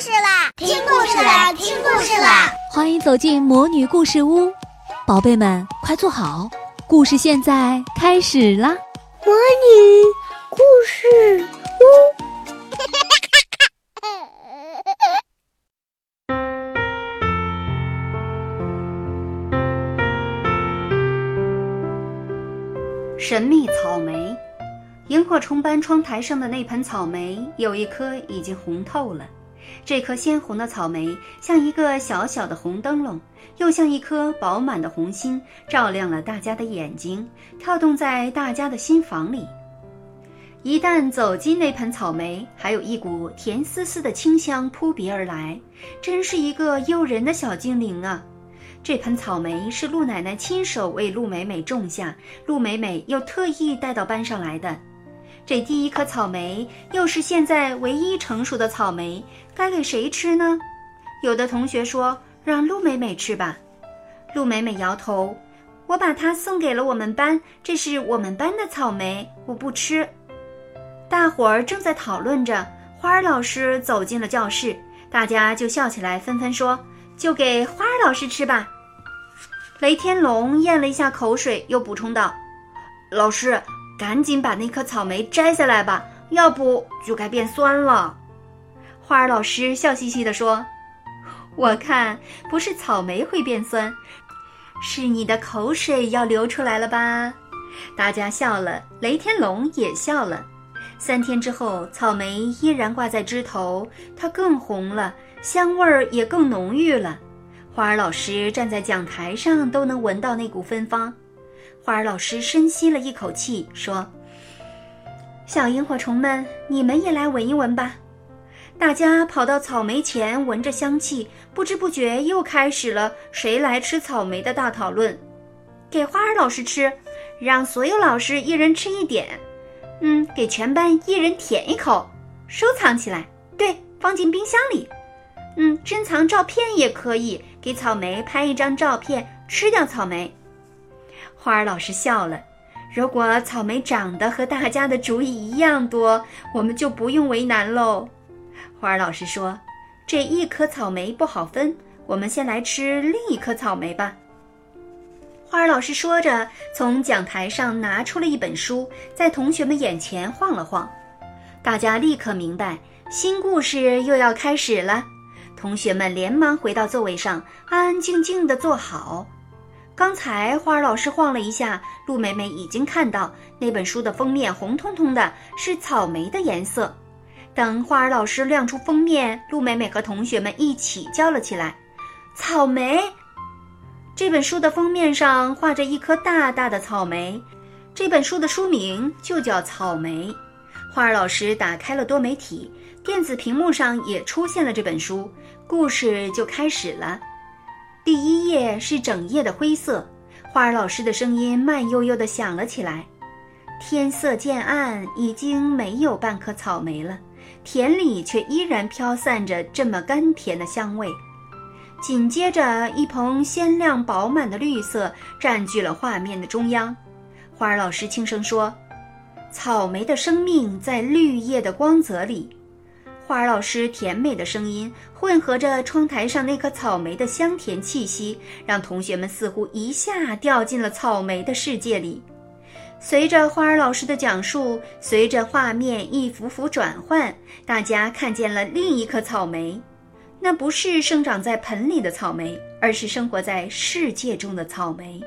事啦！听故事啦！听故事啦！欢迎走进魔女故事屋，宝贝们快坐好，故事现在开始啦！魔女故事屋。神秘草莓，萤火虫班窗台上的那盆草莓，有一颗已经红透了。这颗鲜红的草莓像一个小小的红灯笼，又像一颗饱满的红心，照亮了大家的眼睛，跳动在大家的心房里。一旦走进那盆草莓，还有一股甜丝丝的清香扑鼻而来，真是一个诱人的小精灵啊！这盆草莓是陆奶奶亲手为陆美美种下，陆美美又特意带到班上来的。这第一颗草莓又是现在唯一成熟的草莓，该给谁吃呢？有的同学说让陆美美吃吧。陆美美摇头，我把它送给了我们班，这是我们班的草莓，我不吃。大伙儿正在讨论着，花儿老师走进了教室，大家就笑起来，纷纷说：“就给花儿老师吃吧。”雷天龙咽了一下口水，又补充道：“老师，赶紧把那颗草莓摘下来吧，要不就该变酸了。”花儿老师笑嘻嘻地说：“我看不是草莓会变酸，是你的口水要流出来了吧？”大家笑了，雷天龙也笑了。三天之后，草莓依然挂在枝头，它更红了，香味儿也更浓郁了。花儿老师站在讲台上，都能闻到那股芬芳。花儿老师深吸了一口气，说：“小萤火虫们，你们也来闻一闻吧。”大家跑到草莓前，闻着香气，不知不觉又开始了谁来吃草莓的大讨论。给花儿老师吃，让所有老师一人吃一点。嗯，给全班一人舔一口，收藏起来。对，放进冰箱里。嗯，珍藏照片也可以。给草莓拍一张照片，吃掉草莓。花儿老师笑了。如果草莓长得和大家的主意一样多，我们就不用为难喽。花儿老师说：“这一颗草莓不好分，我们先来吃另一颗草莓吧。”花儿老师说着，从讲台上拿出了一本书，在同学们眼前晃了晃。大家立刻明白，新故事又要开始了。同学们连忙回到座位上，安安静静地坐好。刚才花儿老师晃了一下，陆美美已经看到那本书的封面红彤彤的，是草莓的颜色。等花儿老师亮出封面，陆美美和同学们一起叫了起来：“草莓！”这本书的封面上画着一颗大大的草莓，这本书的书名就叫《草莓》。花儿老师打开了多媒体。电子屏幕上也出现了这本书，故事就开始了。第一页是整页的灰色，花儿老师的声音慢悠悠地响了起来：“天色渐暗，已经没有半颗草莓了，田里却依然飘散着这么甘甜的香味。”紧接着，一蓬鲜亮饱满的绿色占据了画面的中央。花儿老师轻声说：“草莓的生命在绿叶的光泽里。”花儿老师甜美的声音混合着窗台上那颗草莓的香甜气息，让同学们似乎一下掉进了草莓的世界里。随着花儿老师的讲述，随着画面一幅幅转换，大家看见了另一颗草莓。那不是生长在盆里的草莓，而是生活在世界中的草莓。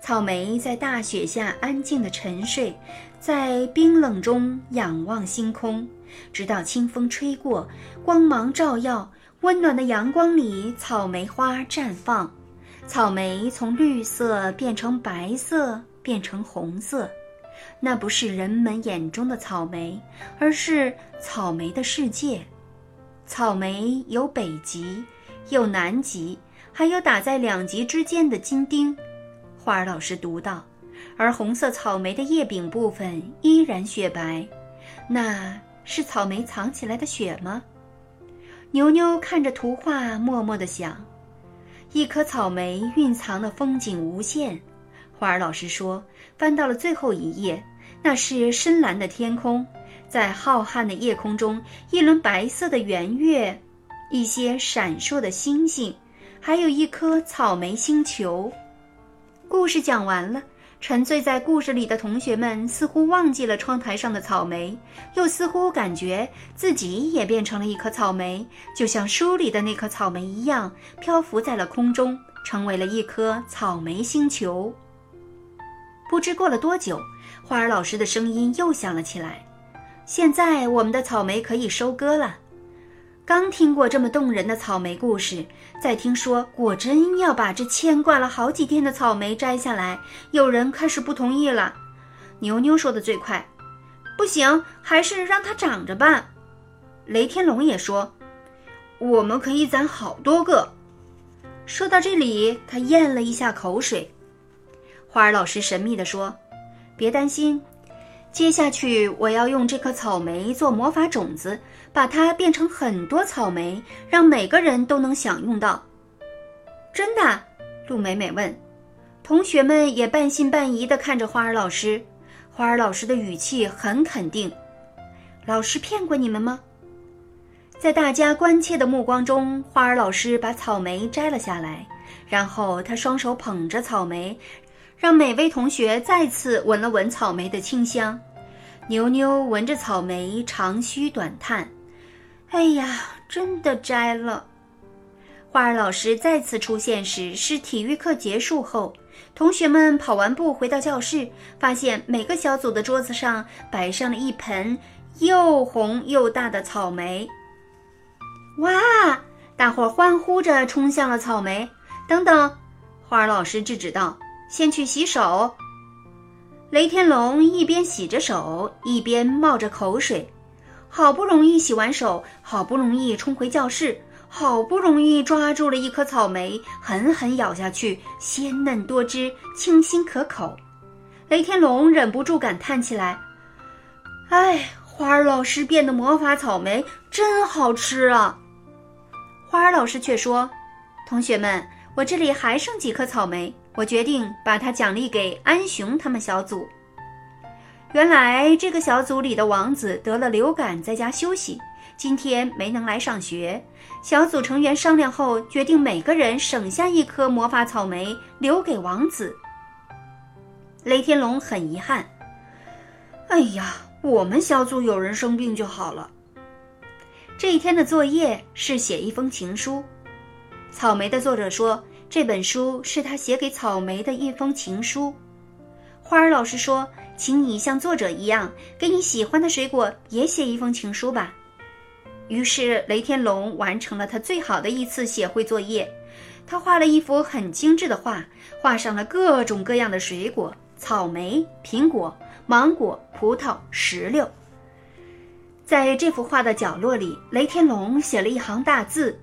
草莓在大雪下安静地沉睡，在冰冷中仰望星空。直到清风吹过，光芒照耀，温暖的阳光里，草莓花绽放。草莓从绿色变成白色，变成红色。那不是人们眼中的草莓，而是草莓的世界。草莓有北极，有南极，还有打在两极之间的金钉。花儿老师读到。而红色草莓的叶柄部分依然雪白，那。是草莓藏起来的雪吗？牛牛看着图画，默默地想：一颗草莓蕴藏的风景无限。花儿老师说，翻到了最后一页，那是深蓝的天空，在浩瀚的夜空中，一轮白色的圆月一些闪烁的星星，还有一颗草莓星球。故事讲完了，沉醉在故事里的同学们似乎忘记了窗台上的草莓，又似乎感觉自己也变成了一颗草莓，就像书里的那颗草莓一样，漂浮在了空中，成为了一颗草莓星球。不知过了多久，花儿老师的声音又响了起来。现在我们的草莓可以收割了。刚听过这么动人的草莓故事，再听说果真要把这牵挂了好几天的草莓摘下来，有人开始不同意了。牛牛说的最快：“不行，还是让它长着吧。”雷天龙也说：“我们可以攒好多个。”说到这里，他咽了一下口水。花儿老师神秘地说：“别担心，接下去我要用这颗草莓做魔法种子，把它变成很多草莓，让每个人都能享用到。”真的？陆美美问。同学们也半信半疑地看着花儿老师。花儿老师的语气很肯定：“老师骗过你们吗？”在大家关切的目光中，花儿老师把草莓摘了下来，然后他双手捧着草莓。让每位同学再次闻了闻草莓的清香，牛牛闻着草莓长吁短叹：“哎呀，真的摘了。”花儿老师再次出现时是体育课结束后，同学们跑完步回到教室，发现每个小组的桌子上摆上了一盆又红又大的草莓。哇！大伙欢呼着冲向了草莓。等等，花儿老师制止道。先去洗手。雷天龙一边洗着手，一边冒着口水。好不容易洗完手，好不容易冲回教室，好不容易抓住了一颗草莓，狠狠咬下去，鲜嫩多汁，清新可口。雷天龙忍不住感叹起来：“哎，花儿老师变的魔法草莓真好吃啊！”花儿老师却说：“同学们，我这里还剩几颗草莓。”我决定把它奖励给安雄他们小组。原来这个小组里的王子得了流感，在家休息，今天没能来上学。小组成员商量后，决定每个人省下一颗魔法草莓留给王子。雷天龙很遗憾：“哎呀，我们小组有人生病就好了。”这一天的作业是写一封情书。草莓的作者说。这本书是他写给草莓的一封情书。花儿老师说：“请你像作者一样，给你喜欢的水果也写一封情书吧。”于是雷天龙完成了他最好的一次写绘作业。他画了一幅很精致的画，画上了各种各样的水果：草莓、苹果、芒果、葡萄、石榴。在这幅画的角落里，雷天龙写了一行大字。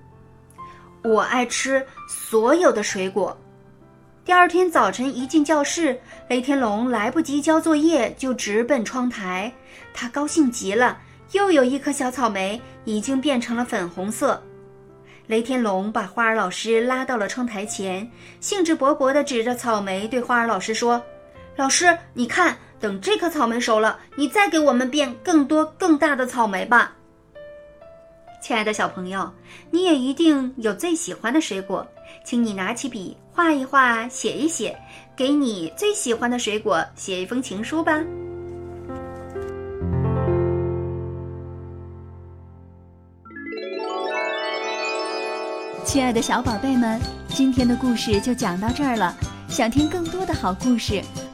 我爱吃所有的水果。第二天早晨一进教室，雷天龙来不及交作业，就直奔窗台。他高兴极了，又有一颗小草莓已经变成了粉红色。雷天龙把花儿老师拉到了窗台前，兴致勃勃地指着草莓对花儿老师说：“老师，你看，等这颗草莓熟了，你再给我们变更多更大的草莓吧。”亲爱的小朋友，你也一定有最喜欢的水果，请你拿起笔画一画，写一写，给你最喜欢的水果写一封情书吧。亲爱的小宝贝们，今天的故事就讲到这儿了。想听更多的好故事。